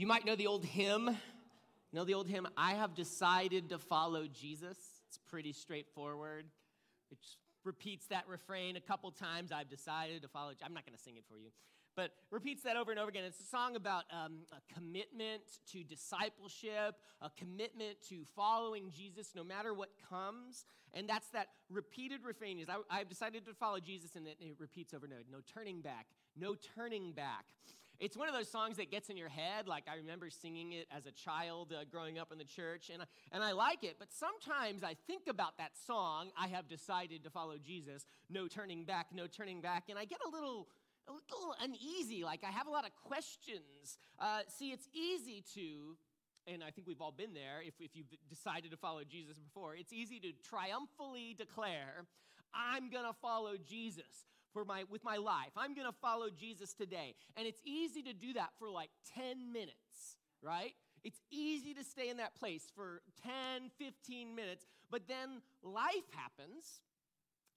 You might know the old hymn. Know the old hymn, I have decided to follow Jesus. It's pretty straightforward. It repeats that refrain a couple times. I've decided to follow. I'm not going to sing it for you, but repeats that over and over again. It's a song about um, a commitment to discipleship, a commitment to following Jesus no matter what comes. And that's that repeated refrain is I, have decided to follow Jesus, and it, it repeats over and over. No turning back, no turning back. It's one of those songs that gets in your head. Like I remember singing it as a child uh, growing up in the church, and I, and I like it. But sometimes I think about that song, I have decided to follow Jesus, no turning back, no turning back, and I get a little a little uneasy. Like I have a lot of questions. Uh, see, it's easy to, and I think we've all been there if, if you've decided to follow Jesus before, it's easy to triumphantly declare, I'm going to follow Jesus for my with my life. I'm going to follow Jesus today. And it's easy to do that for like 10 minutes, right? It's easy to stay in that place for 10, 15 minutes, but then life happens.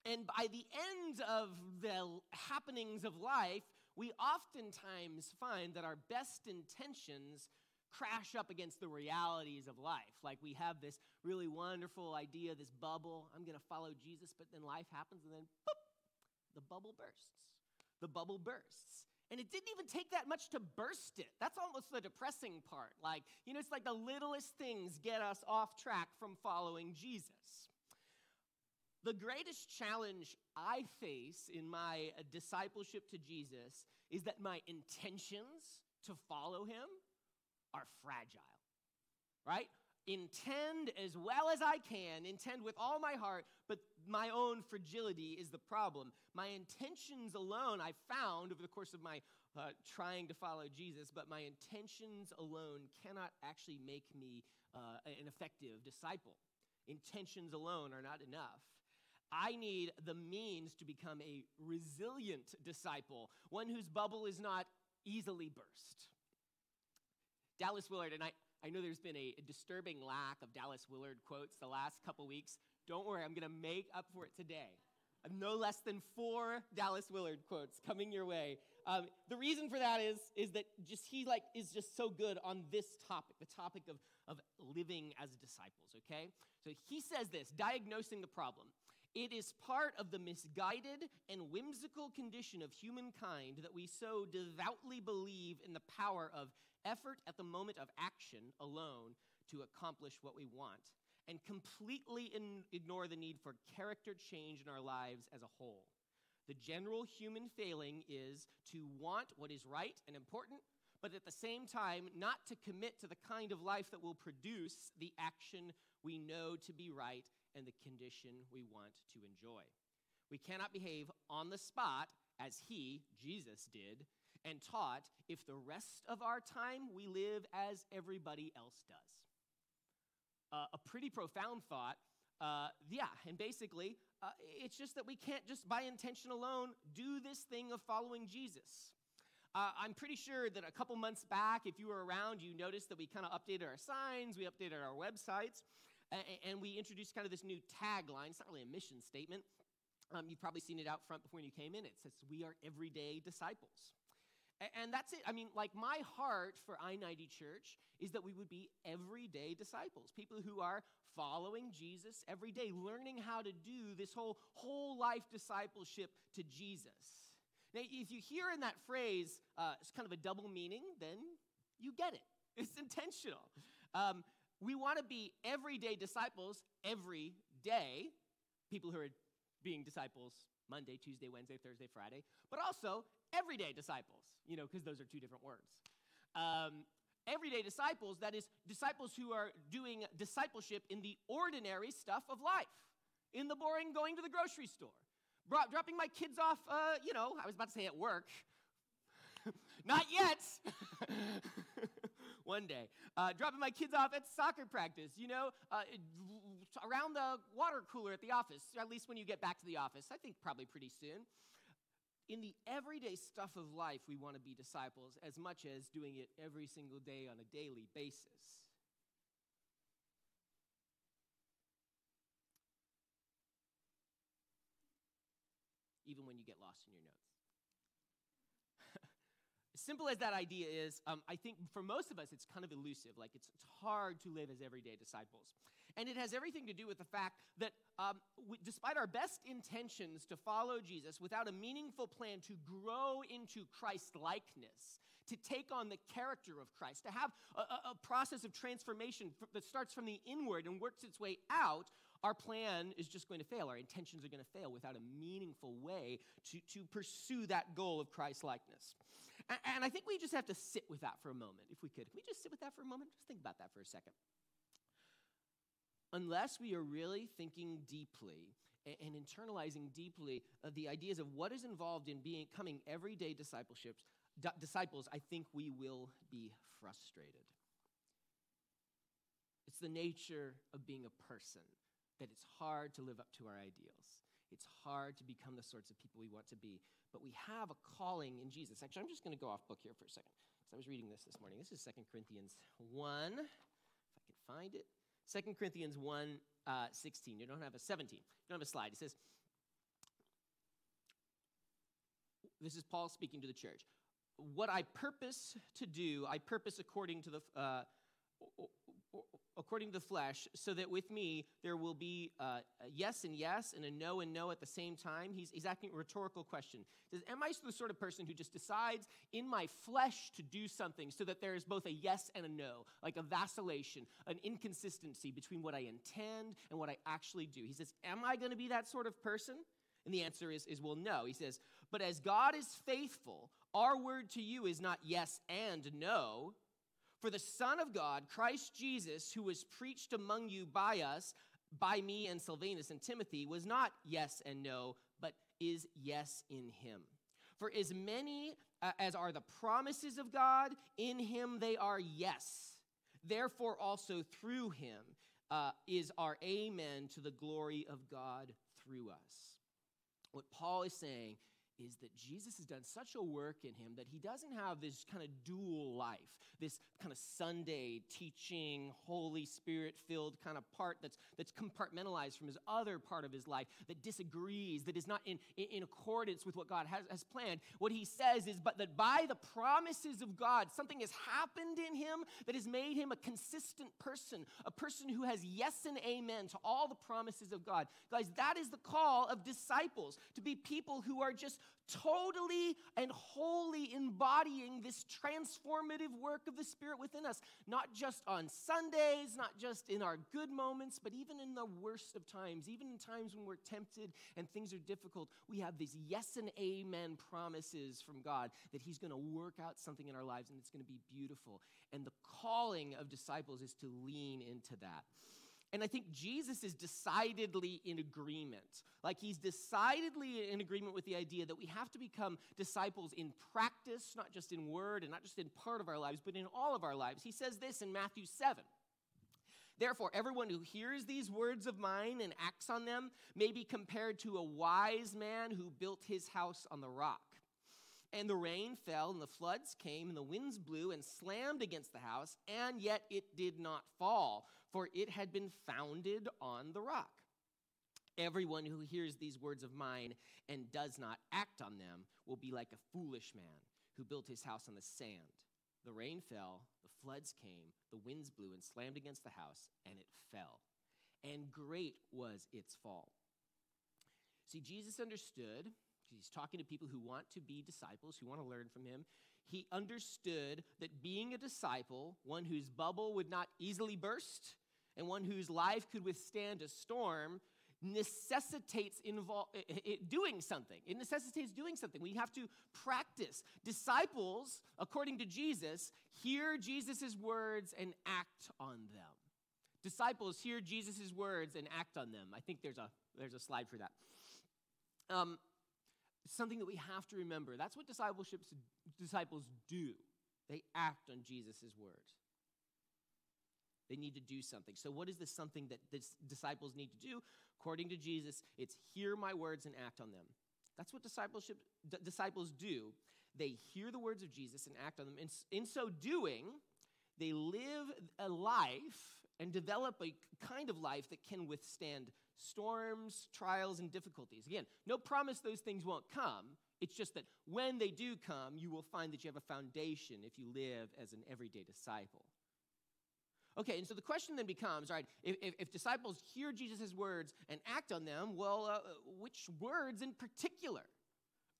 And by the end of the happenings of life, we oftentimes find that our best intentions crash up against the realities of life. Like we have this really wonderful idea, this bubble, I'm going to follow Jesus, but then life happens and then boop, the bubble bursts. The bubble bursts. And it didn't even take that much to burst it. That's almost the depressing part. Like, you know, it's like the littlest things get us off track from following Jesus. The greatest challenge I face in my uh, discipleship to Jesus is that my intentions to follow him are fragile, right? intend as well as I can, intend with all my heart, but my own fragility is the problem. My intentions alone, I found over the course of my uh, trying to follow Jesus, but my intentions alone cannot actually make me uh, an effective disciple. Intentions alone are not enough. I need the means to become a resilient disciple, one whose bubble is not easily burst. Dallas Willard, and I, I know there's been a, a disturbing lack of Dallas Willard quotes the last couple weeks. Don't worry, I'm going to make up for it today. I have No less than four Dallas Willard quotes coming your way. Um, the reason for that is, is that just he like is just so good on this topic, the topic of, of living as disciples, okay? So he says this, diagnosing the problem. It is part of the misguided and whimsical condition of humankind that we so devoutly believe in the power of effort at the moment of action alone to accomplish what we want, and completely in- ignore the need for character change in our lives as a whole. The general human failing is to want what is right and important, but at the same time, not to commit to the kind of life that will produce the action we know to be right and the condition we want to enjoy. We cannot behave on the spot as he, Jesus, did and taught if the rest of our time we live as everybody else does. Uh, a pretty profound thought. Uh, yeah, and basically, uh, it's just that we can't just by intention alone do this thing of following Jesus. Uh, I'm pretty sure that a couple months back, if you were around, you noticed that we kind of updated our signs, we updated our websites and we introduced kind of this new tagline. It's not really a mission statement. Um, you've probably seen it out front before you came in. It says, We are everyday disciples. And that's it. I mean, like, my heart for I 90 Church is that we would be everyday disciples, people who are following Jesus every day, learning how to do this whole, whole life discipleship to Jesus. Now, if you hear in that phrase, uh, it's kind of a double meaning, then you get it. It's intentional. Um, we want to be everyday disciples every day, people who are being disciples Monday, Tuesday, Wednesday, Thursday, Friday, but also everyday disciples, you know, because those are two different words. Um, everyday disciples, that is, disciples who are doing discipleship in the ordinary stuff of life, in the boring going to the grocery store, brought, dropping my kids off, uh, you know, I was about to say at work. Not yet. one day. Uh, dropping my kids off at soccer practice, you know, uh, around the water cooler at the office, at least when you get back to the office. I think probably pretty soon. In the everyday stuff of life, we want to be disciples as much as doing it every single day on a daily basis. Even when you get lost in your notes. simple as that idea is, um, I think for most of us it's kind of elusive. Like it's, it's hard to live as everyday disciples. And it has everything to do with the fact that um, we, despite our best intentions to follow Jesus, without a meaningful plan to grow into Christ likeness, to take on the character of Christ, to have a, a process of transformation that starts from the inward and works its way out, our plan is just going to fail. Our intentions are going to fail without a meaningful way to, to pursue that goal of Christ likeness. And, and I think we just have to sit with that for a moment, if we could. Can we just sit with that for a moment? Just think about that for a second. Unless we are really thinking deeply and, and internalizing deeply uh, the ideas of what is involved in becoming everyday discipleships, d- disciples, I think we will be frustrated. It's the nature of being a person that it's hard to live up to our ideals. It's hard to become the sorts of people we want to be. But we have a calling in Jesus. Actually, I'm just going to go off book here for a second because I was reading this this morning. This is 2 Corinthians 1, if I can find it. 2 Corinthians 1 uh, 16. You don't have a 17. You don't have a slide. It says, This is Paul speaking to the church. What I purpose to do, I purpose according to the. Uh, according to the flesh, so that with me there will be uh, a yes and yes and a no and no at the same time? He's, he's asking a rhetorical question. He says, Am I the sort of person who just decides in my flesh to do something so that there is both a yes and a no, like a vacillation, an inconsistency between what I intend and what I actually do? He says, Am I going to be that sort of person? And the answer is, is well, no. He says, But as God is faithful, our word to you is not yes and no for the Son of God, Christ Jesus, who was preached among you by us, by me and Silvanus and Timothy, was not yes and no, but is yes in him. For as many uh, as are the promises of God, in him they are yes. Therefore, also through him uh, is our amen to the glory of God through us. What Paul is saying is that Jesus has done such a work in him that he doesn't have this kind of dual life, this kind of Sunday teaching, Holy Spirit filled kind of part that's, that's compartmentalized from his other part of his life that disagrees, that is not in, in, accordance with what God has, has planned. What he says is, but that by the promises of God, something has happened in him that has made him a consistent person, a person who has yes and amen to all the promises of God. Guys, that is the call of disciples to be people who are just totally and wholly embodying this transformative work of the Spirit within us, not just on Sundays, not just in our good moments, but even in the worst of times, even in times when we're tempted and things are difficult. We have these yes and amen promises from God that He's going to work out something in our lives and it's going to be beautiful. And the calling of disciples is to lean into that. And I think Jesus is decidedly in agreement. Like he's decidedly in agreement with the idea that we have to become disciples in practice, not just in word and not just in part of our lives, but in all of our lives. He says this in Matthew 7. Therefore, everyone who hears these words of mine and acts on them may be compared to a wise man who built his house on the rock. And the rain fell, and the floods came, and the winds blew and slammed against the house, and yet it did not fall for it had been founded on the rock. Everyone who hears these words of mine and does not act on them will be like a foolish man who built his house on the sand. The rain fell, the floods came, the winds blew and slammed against the house, and it fell. And great was its fall. See, Jesus understood, he's talking to people who want to be disciples, who want to learn from him. He understood that being a disciple, one whose bubble would not easily burst, and one whose life could withstand a storm necessitates invol- doing something. It necessitates doing something. We have to practice. Disciples, according to Jesus, hear Jesus' words and act on them. Disciples hear Jesus' words and act on them. I think there's a, there's a slide for that. Um, something that we have to remember. That's what discipleship disciples do. They act on Jesus' words. They need to do something. So, what is this something that the disciples need to do? According to Jesus, it's hear my words and act on them. That's what discipleship d- disciples do. They hear the words of Jesus and act on them. And in so doing, they live a life and develop a kind of life that can withstand storms, trials, and difficulties. Again, no promise those things won't come It's just that when they do come, you will find that you have a foundation if you live as an everyday disciple. Okay, and so the question then becomes all right, if, if, disciples hear Jesus' words and act on them, well, uh, which words in particular?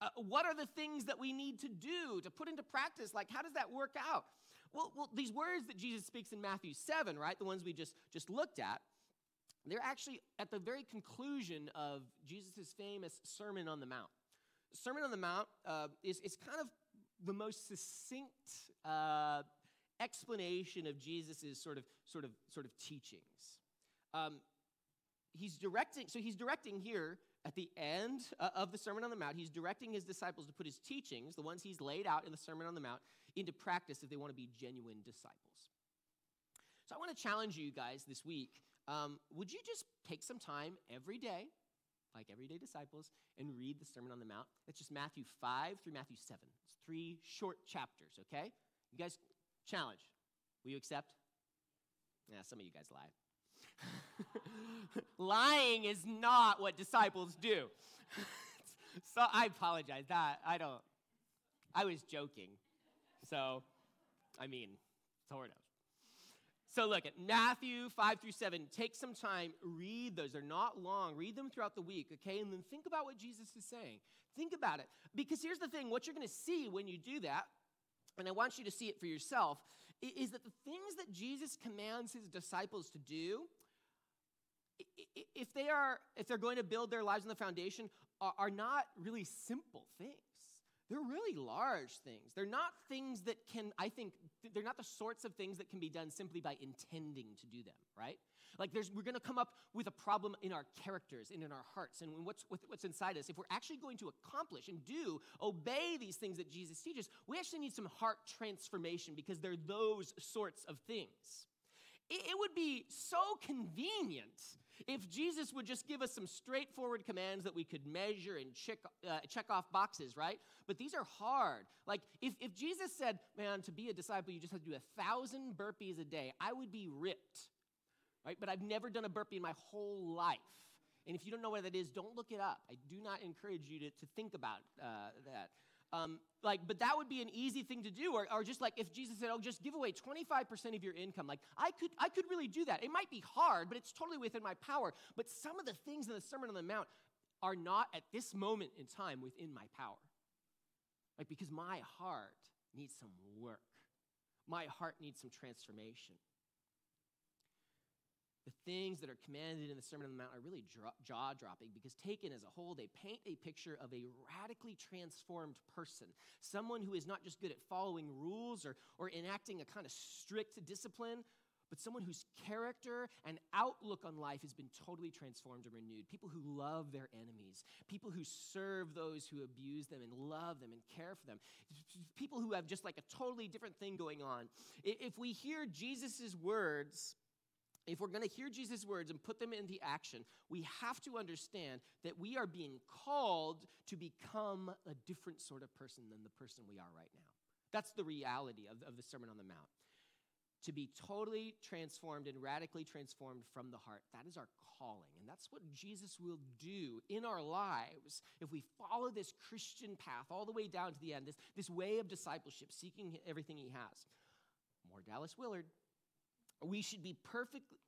Uh, what are the things that we need to do to put into practice? Like, how does that work out? Well, well, these words that Jesus speaks in Matthew 7, right, the ones we just, just looked at, they're actually at the very conclusion of Jesus' famous Sermon on the Mount. Sermon on the Mount uh, is, is kind of the most succinct uh, explanation of Jesus' sort of, sort of, sort of teachings. Um, he's directing, so he's directing here at the end uh, of the Sermon on the Mount, he's directing his disciples to put his teachings, the ones he's laid out in the Sermon on the Mount, into practice if they want to be genuine disciples. So I want to challenge you guys this week. Um, would you just take some time every day, like everyday disciples, and read the Sermon on the Mount? That's just Matthew 5 through Matthew 7. It's three short chapters, okay? You guys, challenge. Will you accept? Yeah, some of you guys lie. Lying is not what disciples do. so I apologize. That I don't. I was joking. So, I mean, sort of. So look at Matthew 5 through 7. Take some time, read those. They're not long. Read them throughout the week, okay? And then think about what Jesus is saying. Think about it. Because here's the thing what you're going to see when you do that, and I want you to see it for yourself, is that the things that Jesus commands his disciples to do, if they are if they're going to build their lives on the foundation are, not really simple things they're really large things. They're not things that can i think they're not the sorts of things that can be done simply by intending to do them right? Like there's we're going to come up with a problem in our characters and in our hearts and what's what's inside us. If we're actually going to accomplish and do obey these things that jesus teaches we actually need some heart transformation because they're those sorts of things. It, it would be so convenient if Jesus would just give us some straightforward commands that we could measure and check, uh, check off boxes, right? But these are hard. Like, if, if Jesus said, man, to be a disciple, you just have to do a thousand burpees a day, I would be ripped, right? But I've never done a burpee in my whole life. And if you don't know what that is, don't look it up. I do not encourage you to, to think about uh, that. Um, like, but that would be an easy thing to do. Or, or just like if Jesus said, oh, just give away 25% of your income. Like, I could, I could really do that. It might be hard, but it's totally within my power. But some of the things in the Sermon on the Mount are not at this moment in time within my power. Like, because my heart needs some work, my heart needs some transformation the things that are commanded in the Sermon on the Mount are really jaw dropping because, taken as a whole, they paint a picture of a radically transformed person. Someone who is not just good at following rules or, or enacting a kind of strict discipline, but someone whose character and outlook on life has been totally transformed and renewed. People who love their enemies, people who serve those who abuse them and love them and care for them, people who have just like a totally different thing going on. If we hear Jesus' words, if we're going to hear Jesus' words and put them into action, we have to understand that we are being called to become a different sort of person than the person we are right now. That's the reality of, of the Sermon on the Mount. To be totally transformed and radically transformed from the heart. That is our calling. And that's what Jesus will do in our lives if we follow this Christian path all the way down to the end, this, this way of discipleship, seeking everything he has. More Dallas Willard. We should be perfectly.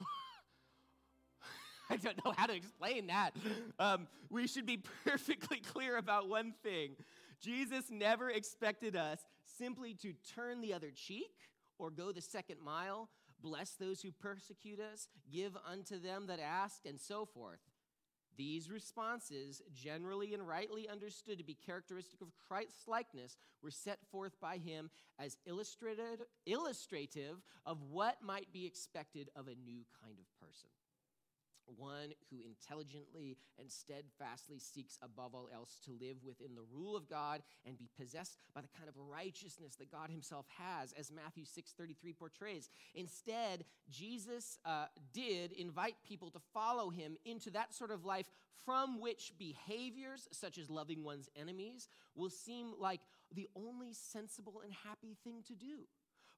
I don't know how to explain that. Um, we should be perfectly clear about one thing Jesus never expected us simply to turn the other cheek or go the second mile, bless those who persecute us, give unto them that ask, and so forth. These responses, generally and rightly understood to be characteristic of Christ's likeness, were set forth by him as illustrative, of what might be expected of a new kind of person one who intelligently and steadfastly seeks above all else to live within the rule of God and be possessed by the kind of righteousness that God himself has, as Matthew 6:33 portrays. Instead, Jesus uh, did invite people to follow him into that sort of life from which behaviors such as loving one's enemies will seem like the only sensible and happy thing to do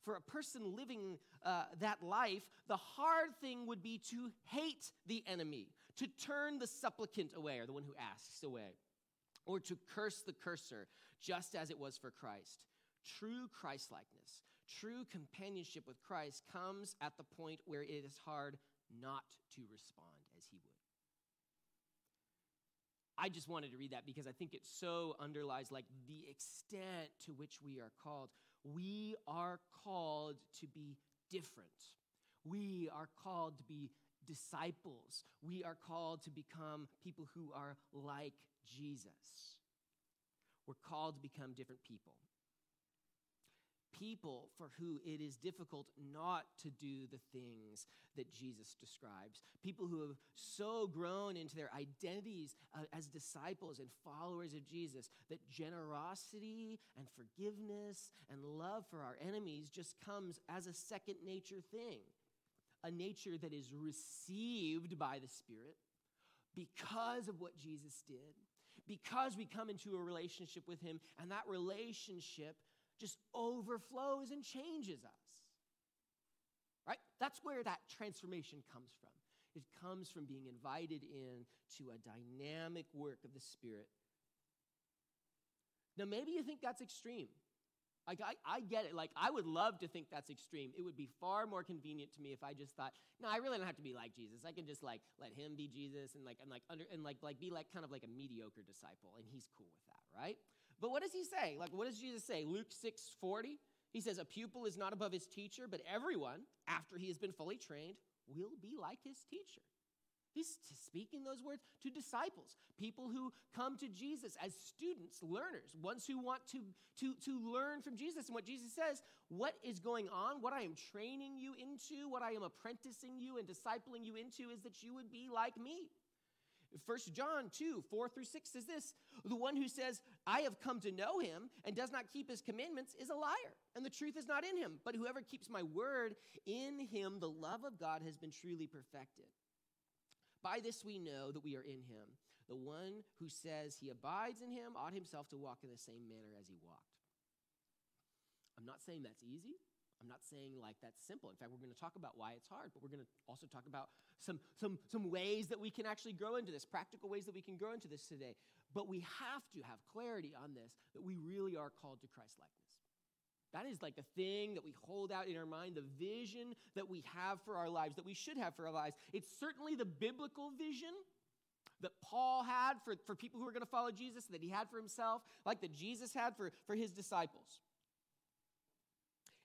for a person living uh, that life, the hard thing would be to hate the enemy, to turn the supplicant away or the one who asks away. or to curse the curser, just as it was for Christ. True Christlikeness, true companionship with Christ comes at the point where it is hard not to respond as he would. I just wanted to read that because I think it so underlies like the extent to which we are called. We are called to be different. We are called to be disciples. We are called to become people who are like Jesus. We're called to become different people. People for who it is difficult not to do the things that Jesus describes. People who have so grown into their identities uh, as disciples and followers of Jesus that generosity and forgiveness and love for our enemies just comes as a second nature thing. A nature that is received by the Spirit because of what Jesus did because we come into a relationship with Him, and that relationship just overflows and changes us. Right? That's where that transformation comes from. It comes from being invited in to a dynamic work of the Spirit. Now, maybe you think that's extreme. Like, I, I get it. Like, I would love to think that's extreme. It would be far more convenient to me if I just thought, no, I really don't have to be like Jesus. I can just like let him be Jesus and like and like under and like like be like kind of like a mediocre disciple, and he's cool with that, right? But what does he say? Like, what does Jesus say? Luke 6 40. He says, A pupil is not above his teacher, but everyone, after he has been fully trained, will be like his teacher. He's speaking those words to disciples, people who come to Jesus as students, learners, ones who want to, to, to learn from Jesus. And what Jesus says, what is going on, what I am training you into, what I am apprenticing you and discipling you into is that you would be like me. 1 John 2, 4 through 6 says this The one who says, I have come to know him and does not keep his commandments is a liar, and the truth is not in him. But whoever keeps my word, in him the love of God has been truly perfected. By this we know that we are in him. The one who says he abides in him ought himself to walk in the same manner as he walked. I'm not saying that's easy. I'm not saying like that's simple. In fact, we're going to talk about why it's hard, but we're going to also talk about some, some, some ways that we can actually grow into this, practical ways that we can grow into this today. But we have to have clarity on this that we really are called to Christ likeness. That is like the thing that we hold out in our mind, the vision that we have for our lives, that we should have for our lives. It's certainly the biblical vision that Paul had for, for people who are going to follow Jesus, that he had for himself, like that Jesus had for, for his disciples.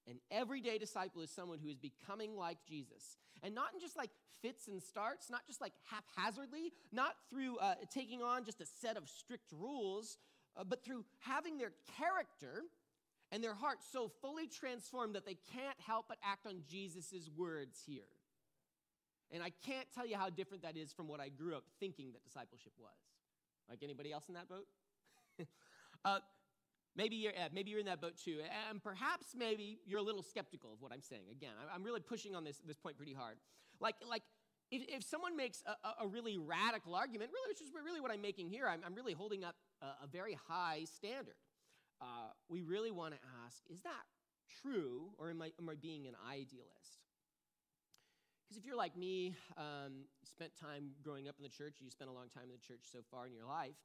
An everyday disciple is someone who is becoming like Jesus. And not in just like fits and starts, not just like haphazardly, not through uh, taking on just a set of strict rules, uh, but through having their character and their heart so fully transformed that they can't help but act on Jesus' words here. And I can't tell you how different that is from what I grew up thinking that discipleship was. Like anybody else in that boat? uh, maybe, you're, maybe you're in that boat too. And perhaps maybe you're a little skeptical of what I'm saying. Again, I'm really pushing on this, this point pretty hard. Like, like if, if someone makes a, a, really radical argument, really, which is really what I'm making here, I'm, I'm really holding up a, a very high standard uh, we really want to ask is that true, or am I, am I being an idealist? Because if you're like me, um, spent time growing up in the church, you spent a long time in the church so far in your life,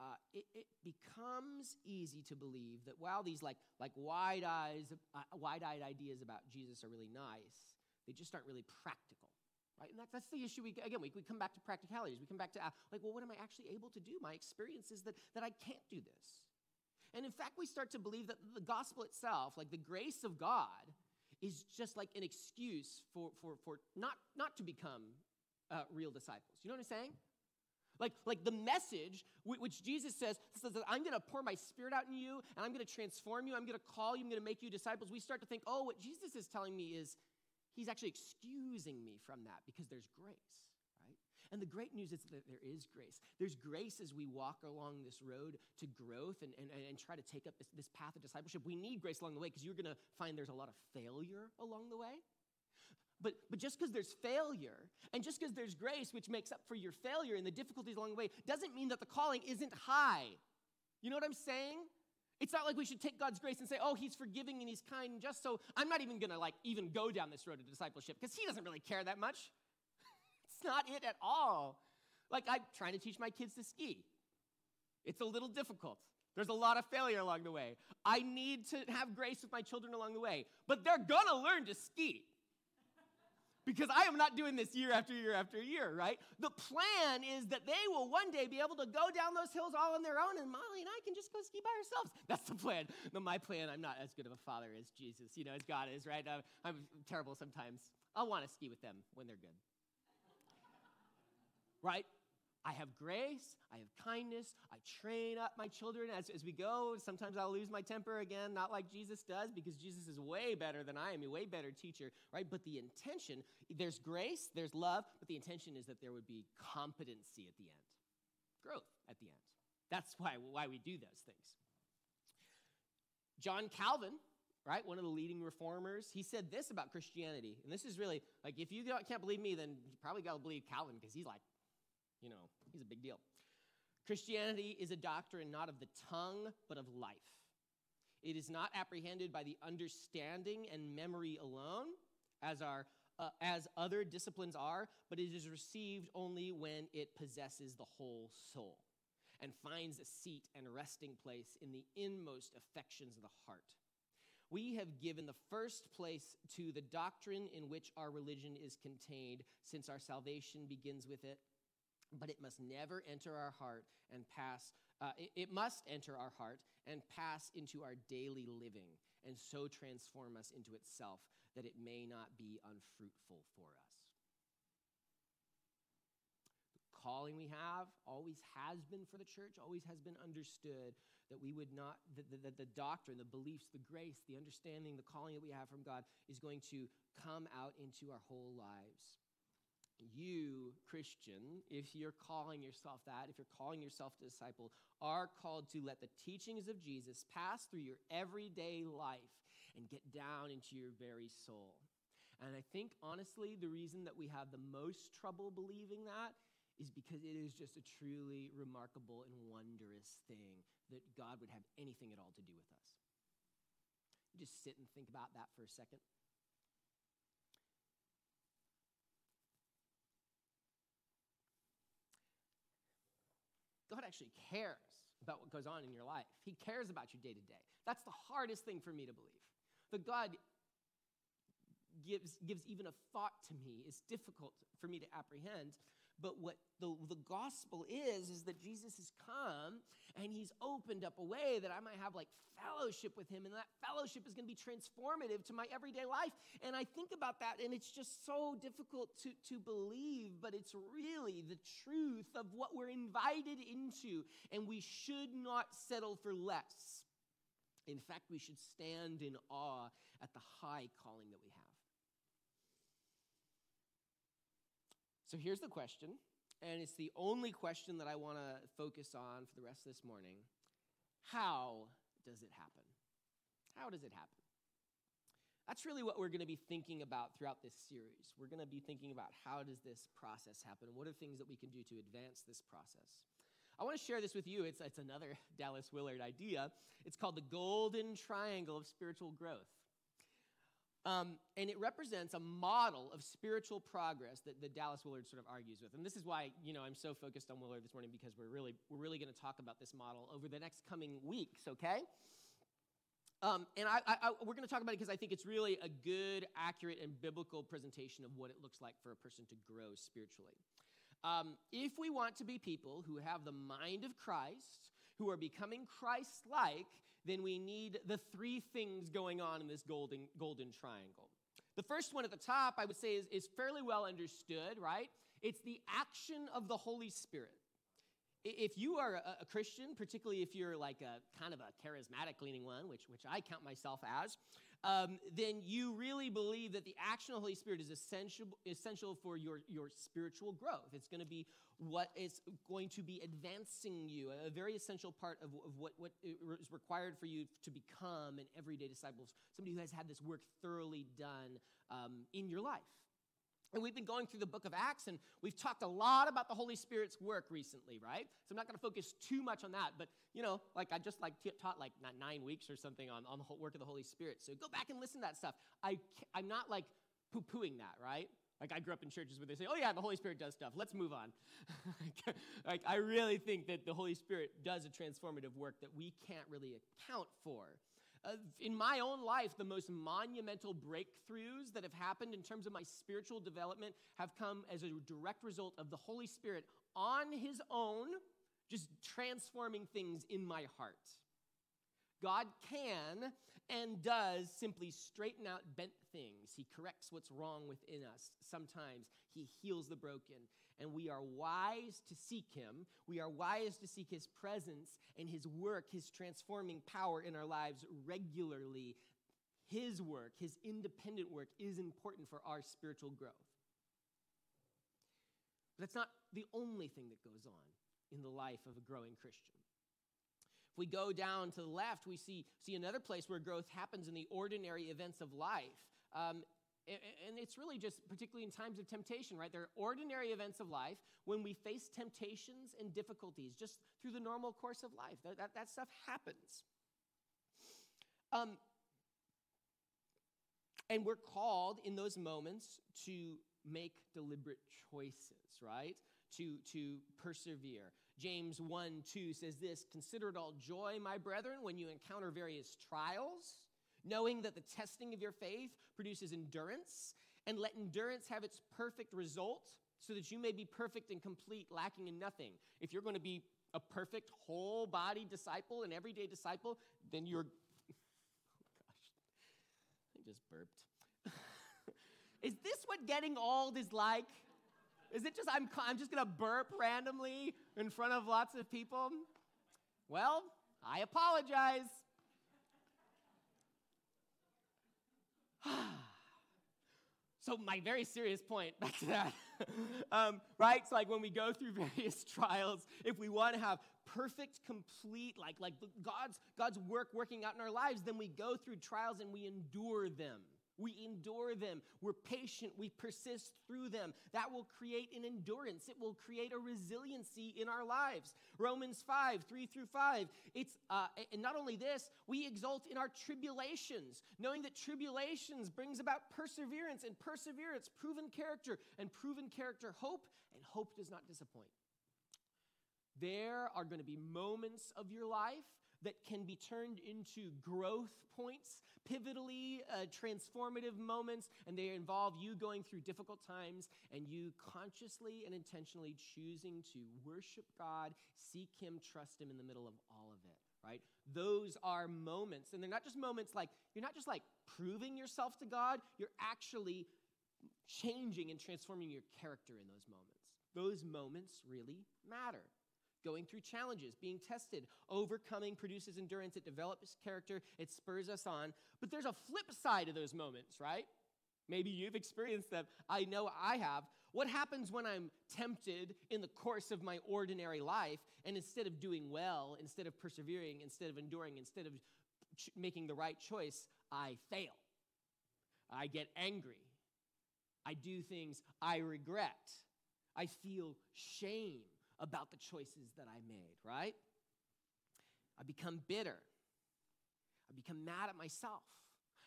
uh, it, it, becomes easy to believe that while these like, like wide eyes, uh, wide-eyed ideas about Jesus are really nice, they just aren't really practical, right? And that's, the issue. We, again, we, we come back to practicalities. We come back to uh, like, well, what am I actually able to do? My experience is that, that I can't do this. And in fact, we start to believe that the gospel itself, like the grace of God, is just like an excuse for, for, for not, not to become uh, real disciples. You know what I'm saying? Like, like the message which Jesus says, says that I'm going to pour my spirit out in you and I'm going to transform you, I'm going to call you, I'm going to make you disciples. We start to think, oh, what Jesus is telling me is he's actually excusing me from that because there's grace. Right? And the great news is that there is grace. There's grace as we walk along this road to growth and, and, and try to take up this, this path of discipleship. We need grace along the way because you're going to find there's a lot of failure along the way. But, but just because there's failure and just because there's grace, which makes up for your failure and the difficulties along the way, doesn't mean that the calling isn't high. You know what I'm saying? It's not like we should take God's grace and say, oh, he's forgiving and he's kind and just, so I'm not even gonna like even go down this road of discipleship because he doesn't really care that much. It's not it at all. Like, I'm trying to teach my kids to ski. It's a little difficult. There's a lot of failure along the way. I need to have grace with my children along the way, but they're gonna learn to ski because I am not doing this year after year after year, right? The plan is that they will one day be able to go down those hills all on their own, and Molly and I can just go ski by ourselves. That's the plan. No, my plan, I'm not as good of a father as Jesus, you know, as God is, right? I'm, I'm terrible sometimes. I'll want to ski with them when they're good. right? I have grace, I have kindness, I train up my children as, as we go. Sometimes I'll lose my temper again, not like Jesus does, because Jesus is way better than I am, a way better teacher, right? But the intention, there's grace, there's love, but the intention is that there would be competency at the end, growth at the end. That's why, why we do those things. John Calvin, right, one of the leading reformers, he said this about Christianity. And this is really, like, if you can't believe me, then you probably got to believe Calvin, because he's like, you know, he's a big deal. Christianity is a doctrine not of the tongue, but of life. It is not apprehended by the understanding and memory alone, as, our, uh, as other disciplines are, but it is received only when it possesses the whole soul and finds a seat and resting place in the inmost affections of the heart. We have given the first place to the doctrine in which our religion is contained, since our salvation begins with it but it must never enter our heart and pass, uh, it, it must enter our heart and pass into our daily living, and so transform us into itself that it may not be unfruitful for us. The calling we have always has been for the church, always has been understood that we would not, that the, the, the doctrine, the beliefs, the grace, the understanding, the calling that we have from God is going to come out into our whole lives you, Christian, if you're calling yourself that, if you're calling yourself a disciple, are called to let the teachings of Jesus pass through your everyday life and get down into your very soul. And I think, honestly, the reason that we have the most trouble believing that is because it is just a truly remarkable and wondrous thing that God would have anything at all to do with us. Just sit and think about that for a second. God actually cares about what goes on in your life. He cares about you day to day. That's the hardest thing for me to believe. That God gives, gives even a thought to me is difficult for me to apprehend but what the, the gospel is, is that Jesus has come and he's opened up a way that I might have like fellowship with him. And that fellowship is going to be transformative to my everyday life. And I think about that and it's just so difficult to, to believe, but it's really the truth of what we're invited into. And we should not settle for less. In fact, we should stand in awe at the high calling that we have. So here's the question, and it's the only question that I want to focus on for the rest of this morning. How does it happen? How does it happen? That's really what we're going to be thinking about throughout this series. We're going to be thinking about how does this process happen? What are things that we can do to advance this process? I want to share this with you. It's, it's another Dallas Willard idea. It's called the golden triangle of spiritual growth. Um, and it represents a model of spiritual progress that, that Dallas Willard sort of argues with. And this is why, you know, I'm so focused on Willard this morning because we're really, we're really going to talk about this model over the next coming weeks, okay? Um, and I, I, I, we're going to talk about it because I think it's really a good, accurate, and biblical presentation of what it looks like for a person to grow spiritually. Um, if we want to be people who have the mind of Christ, who are becoming Christ like, then we need the three things going on in this golden, golden triangle. The first one at the top, I would say, is, is fairly well understood, right? It's the action of the Holy Spirit. If you are a, Christian, particularly if you're like a kind of a charismatic leaning one, which, which I count myself as, um, then you really believe that the action of the Holy Spirit is essential, essential for your, your spiritual growth. It's going to be what is going to be advancing you, a very essential part of, of what, what is required for you to become an everyday disciple, somebody who has had this work thoroughly done um, in your life. And we've been going through the book of Acts, and we've talked a lot about the Holy Spirit's work recently, right? So I'm not going to focus too much on that, but you know, like I just like t- taught like not nine weeks or something on, on the whole work of the Holy Spirit. So go back and listen to that stuff. I, I'm not like poo-pooing that, right? Like I grew up in churches where they say, "Oh yeah, the Holy Spirit does stuff. Let's move on." like I really think that the Holy Spirit does a transformative work that we can't really account for. In my own life, the most monumental breakthroughs that have happened in terms of my spiritual development have come as a direct result of the Holy Spirit on His own, just transforming things in my heart. God can and does simply straighten out bent things. He corrects what's wrong within us. Sometimes He heals the broken. And we are wise to seek Him. We are wise to seek His presence and His work, His transforming power in our lives regularly. His work, His independent work, is important for our spiritual growth. But that's not the only thing that goes on in the life of a growing Christian. If we go down to the left, we see, see another place where growth happens in the ordinary events of life. Um, and it's really just particularly in times of temptation right? There are ordinary events of life when we face temptations and difficulties just through the normal course of life. That, that, that stuff happens. Um, and we're called in those moments to make deliberate choices right? To to persevere. James 1 2 says this Consider it all joy, my brethren, when you encounter various trials, knowing that the testing of your faith produces endurance, and let endurance have its perfect result, so that you may be perfect and complete, lacking in nothing. If you're going to be a perfect, whole body disciple, an everyday disciple, then you're. Oh gosh, I just burped. is this what getting old is like? Is it just I'm, I'm just going to burp randomly in front of lots of people? Well, I apologize. so, my very serious point, back to that, um, right? It's like when we go through various trials, if we want to have perfect, complete, like, like God's, God's work working out in our lives, then we go through trials and we endure them. We endure them. We're patient. We persist through them. That will create an endurance. It will create a resiliency in our lives. Romans 5, 3 through 5. It's, uh, and not only this, we exult in our tribulations, knowing that tribulations brings about perseverance, and perseverance, proven character, and proven character, hope, and hope does not disappoint. There are going to be moments of your life that can be turned into growth points, pivotally uh, transformative moments, and they involve you going through difficult times and you consciously and intentionally choosing to worship God, seek Him, trust Him in the middle of all of it, right? Those are moments, and they're not just moments like, you're not just like proving yourself to God, you're actually changing and transforming your character in those moments. Those moments really matter going through challenges, being tested. Overcoming produces endurance, it develops character, it spurs us on. But there's a flip side of those moments, right? Maybe you've experienced them. I know I have. What happens when I'm tempted in the course of my ordinary life, and instead of doing well, instead of persevering, instead of enduring, instead of ch- making the right choice, I fail? I get angry. I do things I regret. I feel shame about the choices that I made, right? I become bitter. I become mad at myself.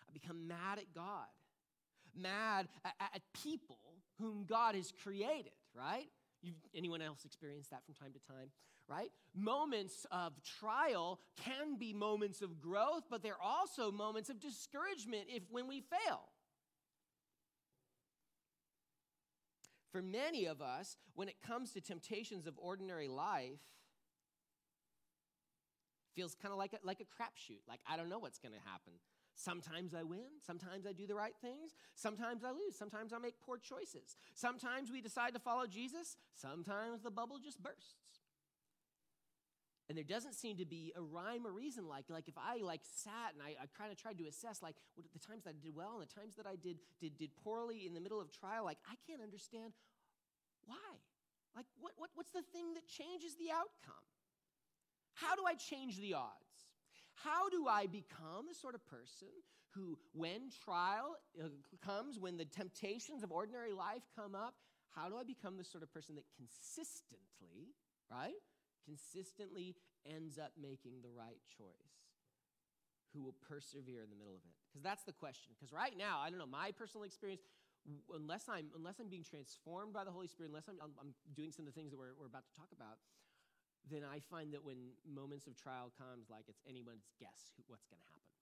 I become mad at God, mad at, at people whom God has created, right? You've, anyone else experienced that from time to time, right? Moments of trial can be moments of growth, but they're also moments of discouragement if when we fail. For many of us, when it comes to temptations of ordinary life, feels kind of like a, like a crapshoot. Like, I don't know what's going to happen. Sometimes I win. Sometimes I do the right things. Sometimes I lose. Sometimes I make poor choices. Sometimes we decide to follow Jesus. Sometimes the bubble just bursts. And there doesn't seem to be a rhyme or reason like, like if I like sat and I, I kind of tried to assess like what, the times that I did well and the times that I did, did, did poorly in the middle of trial, like I can't understand why. Like what, what, what's the thing that changes the outcome? How do I change the odds? How do I become the sort of person who, when trial uh, comes, when the temptations of ordinary life come up, how do I become the sort of person that consistently, right? Consistently ends up making the right choice, who will persevere in the middle of it? Because that's the question. Because right now, I don't know, my personal experience, unless I'm, unless I'm being transformed by the Holy Spirit, unless I'm, I'm, doing some of the things that we're, we're about to talk about, then I find that when moments of trial comes, like it's anyone's guess who, what's going to happen.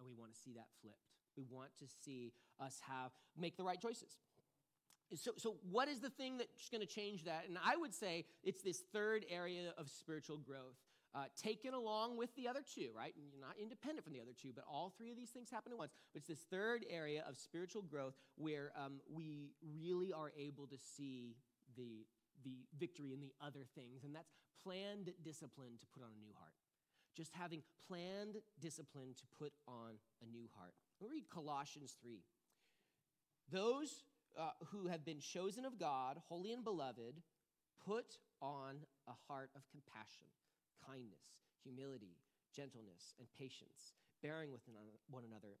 And we want to see that flipped. We want to see us have make the right choices. So, so what is the thing that's going to change that? And I would say it's this third area of spiritual growth uh, taken along with the other two, right? And you're not independent from the other two, but all three of these things happen at once. But it's this third area of spiritual growth where um, we really are able to see the, the victory in the other things, and that's planned discipline to put on a new heart. Just having planned discipline to put on a new heart. We'll read Colossians 3. Those uh, who have been chosen of God, holy and beloved, put on a heart of compassion kindness, humility, gentleness, and patience, bearing with one another,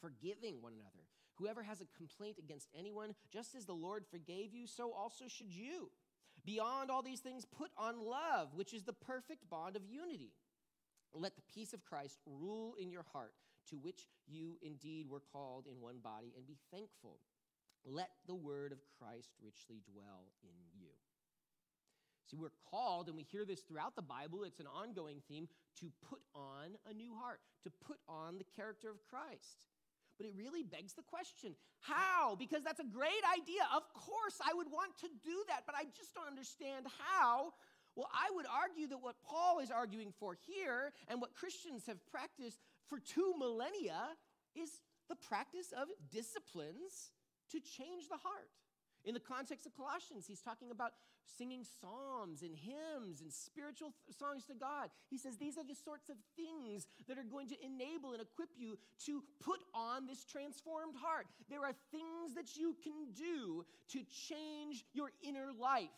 forgiving one another. Whoever has a complaint against anyone, just as the Lord forgave you, so also should you. Beyond all these things, put on love, which is the perfect bond of unity. Let the peace of Christ rule in your heart, to which you indeed were called in one body, and be thankful. Let the word of Christ richly dwell in you. See, we're called, and we hear this throughout the Bible, it's an ongoing theme, to put on a new heart, to put on the character of Christ. But it really begs the question how? Because that's a great idea. Of course, I would want to do that, but I just don't understand how. Well, I would argue that what Paul is arguing for here and what Christians have practiced for two millennia is the practice of disciplines to change the heart. In the context of Colossians, he's talking about singing psalms and hymns and spiritual th- songs to God. He says these are the sorts of things that are going to enable and equip you to put on this transformed heart. There are things that you can do to change your inner life.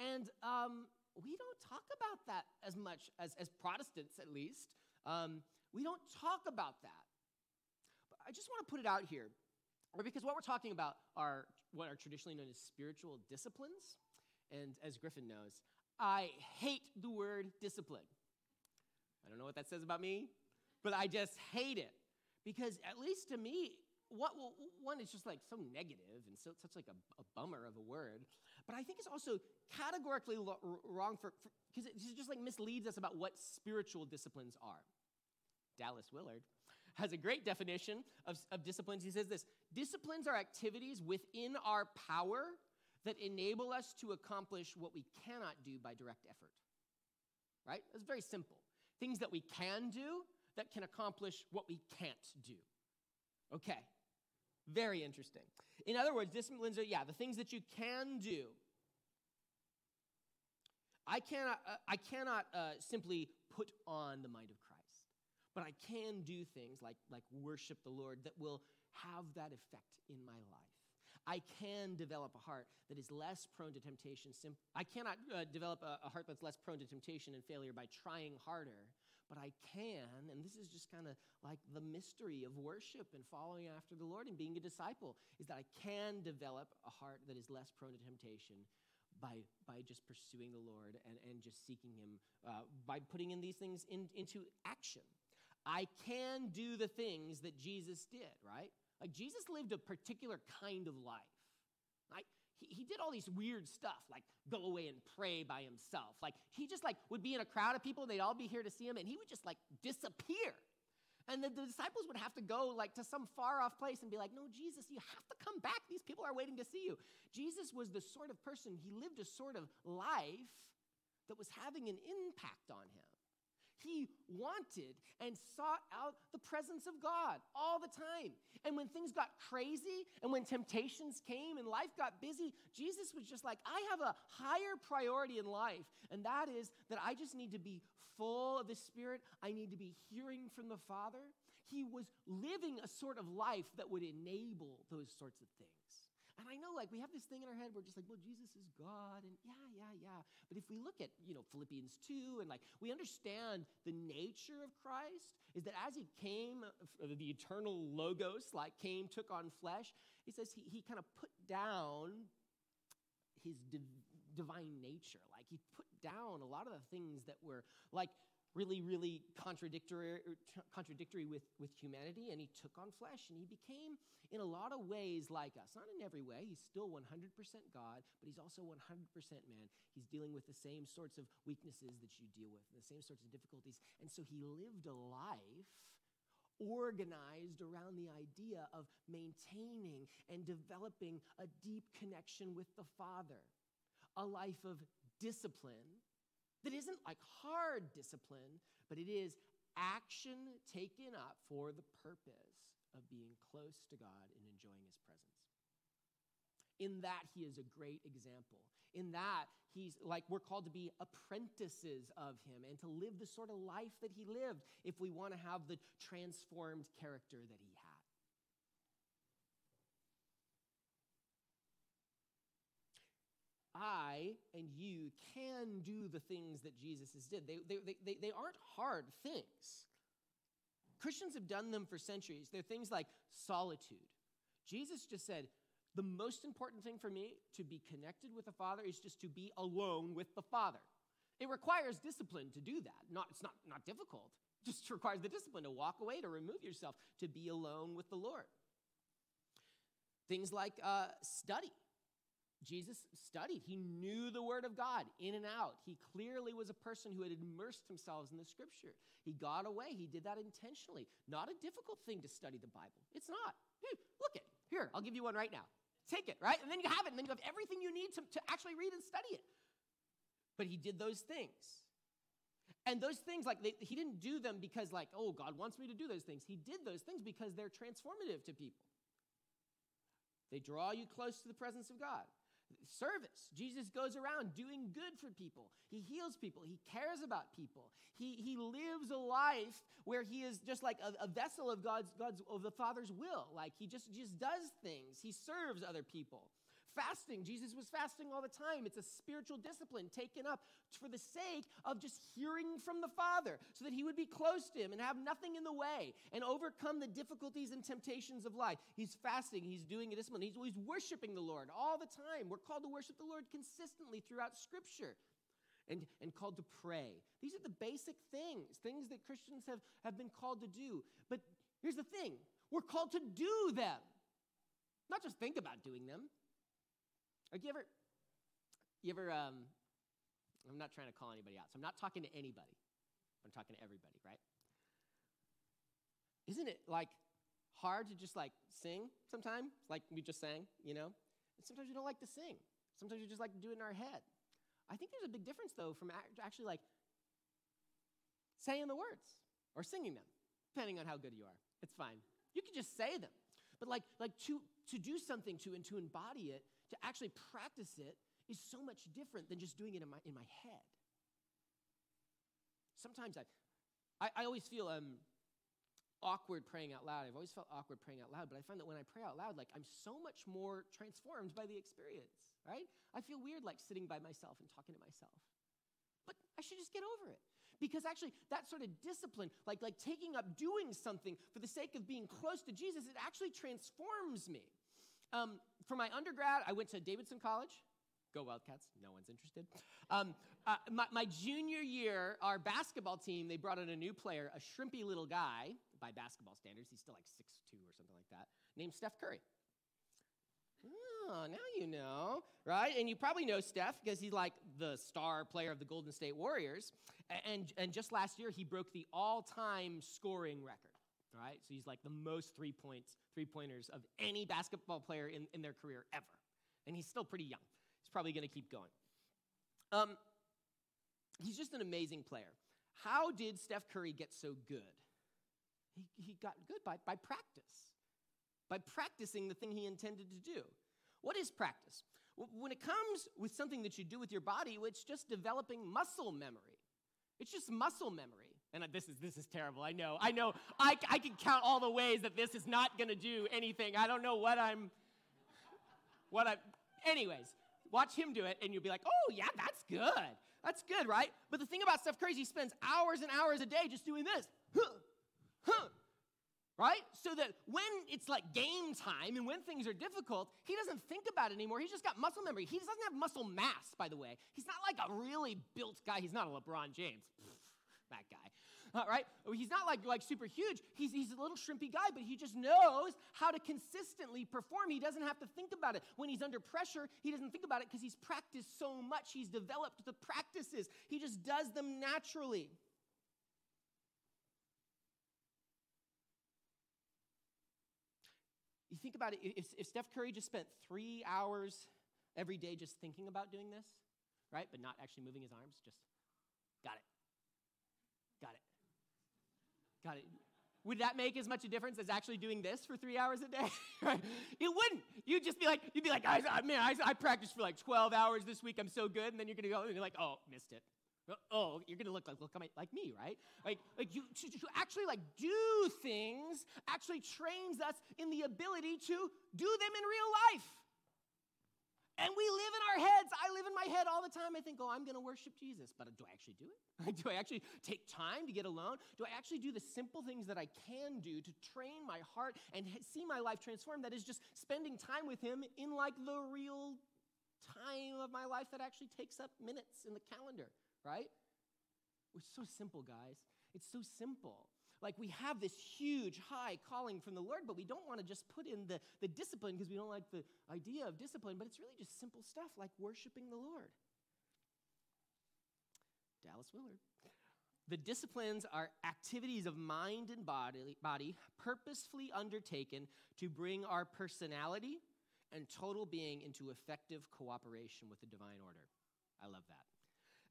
And um, we don't talk about that as much as, as Protestants, at least. Um, we don't talk about that. But I just want to put it out here or because what we're talking about are what are traditionally known as spiritual disciplines. And as Griffin knows, I hate the word discipline. I don't know what that says about me, but I just hate it. Because at least to me, what, one is just like so negative and so, such like a, a, bummer of a word. But I think it's also categorically lo- wrong for, because it just like misleads us about what spiritual disciplines are. Dallas Willard has a great definition of, of disciplines. He says this Disciplines are activities within our power that enable us to accomplish what we cannot do by direct effort. Right? It's very simple. Things that we can do that can accomplish what we can't do. Okay. Very interesting. In other words, disciplines are, yeah, the things that you can do. I cannot, uh, I cannot uh, simply put on the mind of Christ, but I can do things like, like worship the Lord that will have that effect in my life. I can develop a heart that is less prone to temptation. I cannot uh, develop a, a heart that's less prone to temptation and failure by trying harder, but I can, and this is just kind of like the mystery of worship and following after the Lord and being a disciple, is that I can develop a heart that is less prone to temptation by, by just pursuing the Lord and, and just seeking Him, uh, by putting in these things in, into action. I can do the things that Jesus did, right? Like Jesus lived a particular kind of life. Like he, he did all these weird stuff, like go away and pray by himself. Like he just like would be in a crowd of people, they'd all be here to see him, and he would just like disappear. And the, the disciples would have to go like to some far off place and be like, no, Jesus, you have to come back. These people are waiting to see you. Jesus was the sort of person, he lived a sort of life that was having an impact on him. He wanted and sought out the presence of God all the time. And when things got crazy and when temptations came and life got busy, Jesus was just like, I have a higher priority in life, and that is that I just need to be full of the Spirit. I need to be hearing from the Father. He was living a sort of life that would enable those sorts of things. I know, like, we have this thing in our head, where we're just like, well, Jesus is God, and yeah, yeah, yeah. But if we look at, you know, Philippians 2, and like, we understand the nature of Christ, is that as he came, uh, the eternal Logos, like, came, took on flesh, he says he, he kind of put down his div- divine nature. Like, he put down a lot of the things that were, like, really, really contradictory, contradictory with, with humanity, and he took on flesh, and he became, in a lot of ways, like us. Not in every way. He's still 100% God, but he's also 100% man. He's dealing with the same sorts of weaknesses that you deal with, the same sorts of difficulties. And so he lived a life organized around the idea of maintaining and developing a deep connection with the Father, a life of discipline that isn't like hard discipline, but it is action taken up for the purpose of being close to God and enjoying His presence. In that, He is a great example. In that, He's like we're called to be apprentices of Him and to live the sort of life that He lived if we want to have the transformed character that He had. I and you can do the things that Jesus has did. They, they, they, they aren't hard things. Christians have done them for centuries. They're things like solitude. Jesus just said, the most important thing for me to be connected with the Father is just to be alone with the Father. It requires discipline to do that. Not, it's not, not difficult. It just requires the discipline to walk away, to remove yourself, to be alone with the Lord. Things like uh, study. Jesus studied. He knew the Word of God in and out. He clearly was a person who had immersed himself in the Scripture. He got away. He did that intentionally. Not a difficult thing to study the Bible. It's not. Dude, look it. Here, I'll give you one right now. Take it, right? And then you have it, and then you have everything you need to, to actually read and study it. But he did those things. And those things, like, they, he didn't do them because, like, oh, God wants me to do those things. He did those things because they're transformative to people. They draw you close to the presence of God service. Jesus goes around doing good for people. He heals people. He cares about people. He, he lives a life where he is just like a, a, vessel of God's, God's of the Father's will. Like he just, just does things. He serves other people. Fasting, Jesus was fasting all the time. It's a spiritual discipline taken up for the sake of just hearing from the Father so that he would be close to him and have nothing in the way and overcome the difficulties and temptations of life. He's fasting, he's doing a discipline, he's, he's worshiping the Lord all the time. We're called to worship the Lord consistently throughout Scripture. And, and called to pray. These are the basic things, things that Christians have, have been called to do. But here's the thing we're called to do them, not just think about doing them. Like you ever, you ever, um, I'm not trying to call anybody out, so I'm not talking to anybody. I'm talking to everybody, right? Isn't it like hard to just like sing sometimes, like we just sang, you know? And sometimes we don't like to sing. Sometimes we just like to do it in our head. I think there's a big difference though from actually like saying the words or singing them, depending on how good you are. It's fine. You can just say them. But like, like to, to do something to and to embody it to actually practice it is so much different than just doing it in my, in my head. Sometimes I, I, I always feel um, awkward praying out loud. I've always felt awkward praying out loud, but I find that when I pray out loud, like I'm so much more transformed by the experience, right? I feel weird like sitting by myself and talking to myself. But I should just get over it. Because actually, that sort of discipline, like, like taking up doing something for the sake of being close to Jesus, it actually transforms me. Um, for my undergrad, I went to Davidson College. Go Wildcats. No one's interested. Um, uh, my, my, junior year, our basketball team, they brought in a new player, a shrimpy little guy, by basketball standards. He's still like six two or something like that, named Steph Curry. Oh, now you know, right? And you probably know Steph because he's like the star player of the Golden State Warriors. And, and just last year, he broke the all time scoring record right? So he's like the most three points, three pointers of any basketball player in, in their career ever. And he's still pretty young. He's probably going to keep going. Um, he's just an amazing player. How did Steph Curry get so good? He, he got good by, by practice, by practicing the thing he intended to do. What is practice? When it comes with something that you do with your body, it's just developing muscle memory. It's just muscle memory. And this is this is terrible. I know. I know. I, I can count all the ways that this is not going to do anything. I don't know what I'm. What I. Anyways, watch him do it, and you'll be like, "Oh yeah, that's good. That's good, right?" But the thing about Steph Curry, he spends hours and hours a day just doing this, huh, huh, right? So that when it's like game time and when things are difficult, he doesn't think about it anymore. He's just got muscle memory. He doesn't have muscle mass, by the way. He's not like a really built guy. He's not a LeBron James that guy. Uh, right? He's not like, like super huge. He's, he's a little shrimpy guy, but he just knows how to consistently perform. He doesn't have to think about it. When he's under pressure, he doesn't think about it because he's practiced so much. He's developed the practices, he just does them naturally. You think about it, if, if Steph Curry just spent three hours every day just thinking about doing this, right, but not actually moving his arms, just got it. Got it. Would that make as much a difference as actually doing this for three hours a day? right? It wouldn't. You'd just be like, you'd be like, I, man, I, I practiced for like 12 hours this week. I'm so good. And then you're gonna go and you're like, oh, missed it. Uh, oh, you're gonna look like look like me, right? Like, like you to, to actually like do things actually trains us in the ability to do them in real life. And we live in our heads. I live in my head all the time. I think, oh, I'm going to worship Jesus. But do I actually do it? do I actually take time to get alone? Do I actually do the simple things that I can do to train my heart and see my life transformed? That is just spending time with Him in like the real time of my life that actually takes up minutes in the calendar right? It's so simple, guys. It's so simple. Like we have this huge, high calling from the Lord, but we don't want to just put in the, the discipline because we don't like the idea of discipline, but it's really just simple stuff like worshiping the Lord. Dallas Willard. The disciplines are activities of mind and body, body purposefully undertaken to bring our personality and total being into effective cooperation with the divine order. I love that.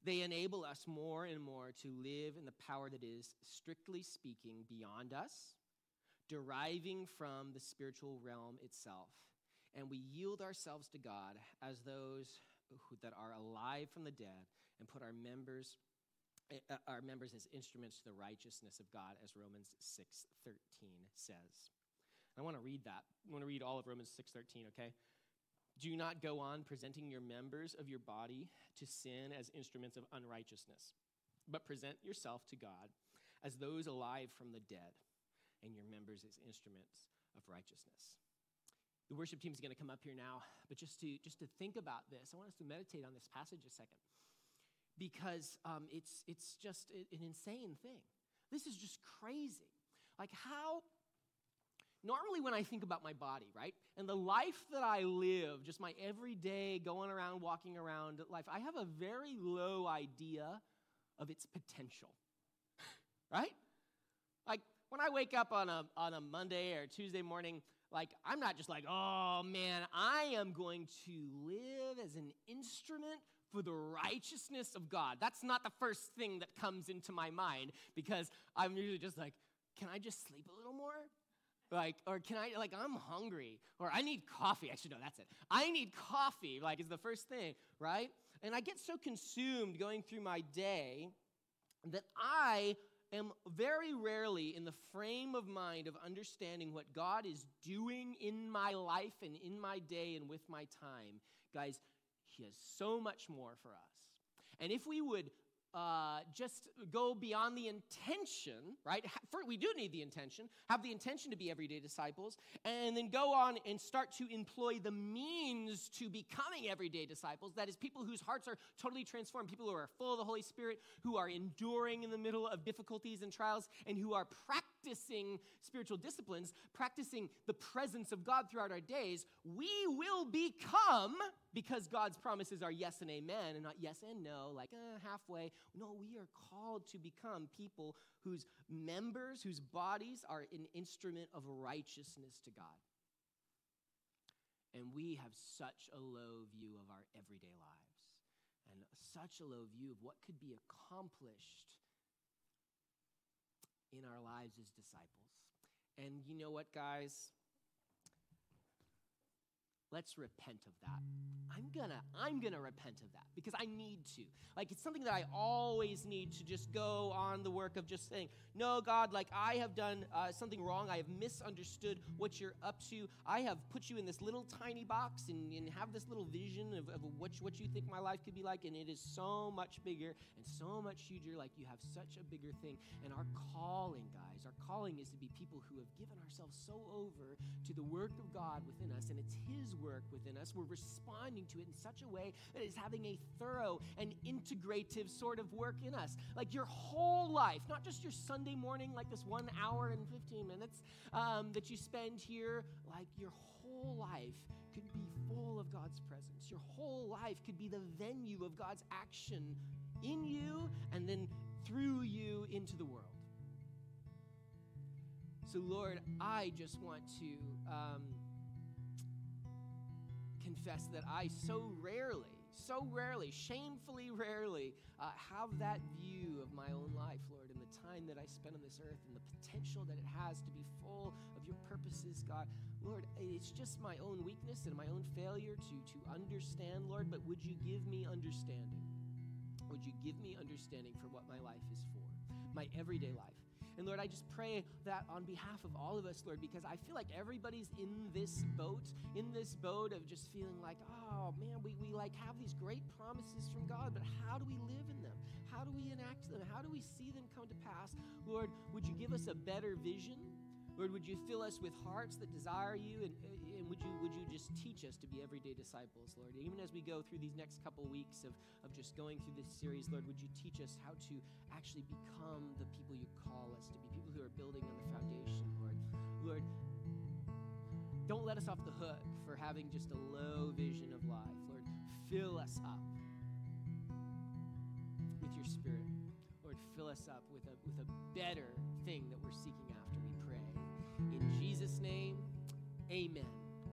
They enable us more and more to live in the power that is, strictly speaking, beyond us, deriving from the spiritual realm itself. And we yield ourselves to God as those who, that are alive from the dead and put our members uh, our members as instruments to the righteousness of God as Romans 6:13 says. I want to read that. I want to read all of Romans 6:13, okay? Do not go on presenting your members of your body to sin as instruments of unrighteousness, but present yourself to God as those alive from the dead, and your members as instruments of righteousness. The worship team is going to come up here now, but just to just to think about this, I want us to meditate on this passage a second, because um, it's it's just an insane thing. This is just crazy. Like how normally when I think about my body, right, and the life that I live, just my everyday going around, walking around life, I have a very low idea of its potential, right? Like when I wake up on a, on a Monday or Tuesday morning, like I'm not just like, oh man, I am going to live as an instrument for the righteousness of God. That's not the first thing that comes into my mind because I'm usually just like, can I just sleep a little more? Like, or can I, like, I'm hungry, or I need coffee. Actually, no, that's it. I need coffee, like, is the first thing, right? And I get so consumed going through my day that I am very rarely in the frame of mind of understanding what God is doing in my life and in my day and with my time. Guys, He has so much more for us. And if we would uh, just go beyond the intention, right? For, we do need the intention, have the intention to be everyday disciples, and then go on and start to employ the means to becoming everyday disciples. That is, people whose hearts are totally transformed, people who are full of the Holy Spirit, who are enduring in the middle of difficulties and trials, and who are practicing spiritual disciplines, practicing the presence of God throughout our days. We will become because God's promises are yes and amen and not yes and no, like eh, halfway. No, we are called to become people whose members, whose bodies are an instrument of righteousness to God. And we have such a low view of our everyday lives and such a low view of what could be accomplished in our lives as disciples. And you know what, guys? Let's repent of that. I'm gonna i'm gonna repent of that because i need to. Like it's something that i always need to just go on the work of just saying no god like i have done uh, something wrong. I have misunderstood what you're up to. I have put you in this little tiny box and, and have this little vision of, of what, you, what you think my life could be like and it is so much bigger and so much huger like you have such a bigger thing. And our calling guys our calling is to be people who have given ourselves so over to the work of God within us and it's His work within us, we're responding to it in such a way that it's having a thorough and integrative sort of work in us. Like your whole life, not just your Sunday morning, like this one hour and 15 minutes um, that you spend here, like your whole life could be full of God's presence. Your whole life could be the venue of God's action in you and then through you into the world. So, Lord, I just want to um, confess that I so rarely, so rarely, shamefully rarely, uh, have that view of my own life, Lord, and the time that I spend on this earth and the potential that it has to be full of your purposes, God. Lord, it's just my own weakness and my own failure to, to understand, Lord, but would you give me understanding? Would you give me understanding for what my life is for, my everyday life? And Lord, I just pray that on behalf of all of us, Lord, because I feel like everybody's in this boat, in this boat of just feeling like, oh man, we, we like have these great promises from God, but how do we live in them? How do we enact them? How do we see them come to pass? Lord, would you give us a better vision? Lord, would you fill us with hearts that desire you? And, would, you, would you just teach us to be everyday disciples, Lord? Even as we go through these next couple weeks of, of just going through this series, Lord, would you teach us how to actually become the people you call us to be, people who are building on the foundation, Lord? Lord, don't let us off the hook for having just a low vision of life. Lord, fill us up with your spirit. Lord, fill us up with a, with a better thing that we're seeking after, we pray. In Jesus' name, amen.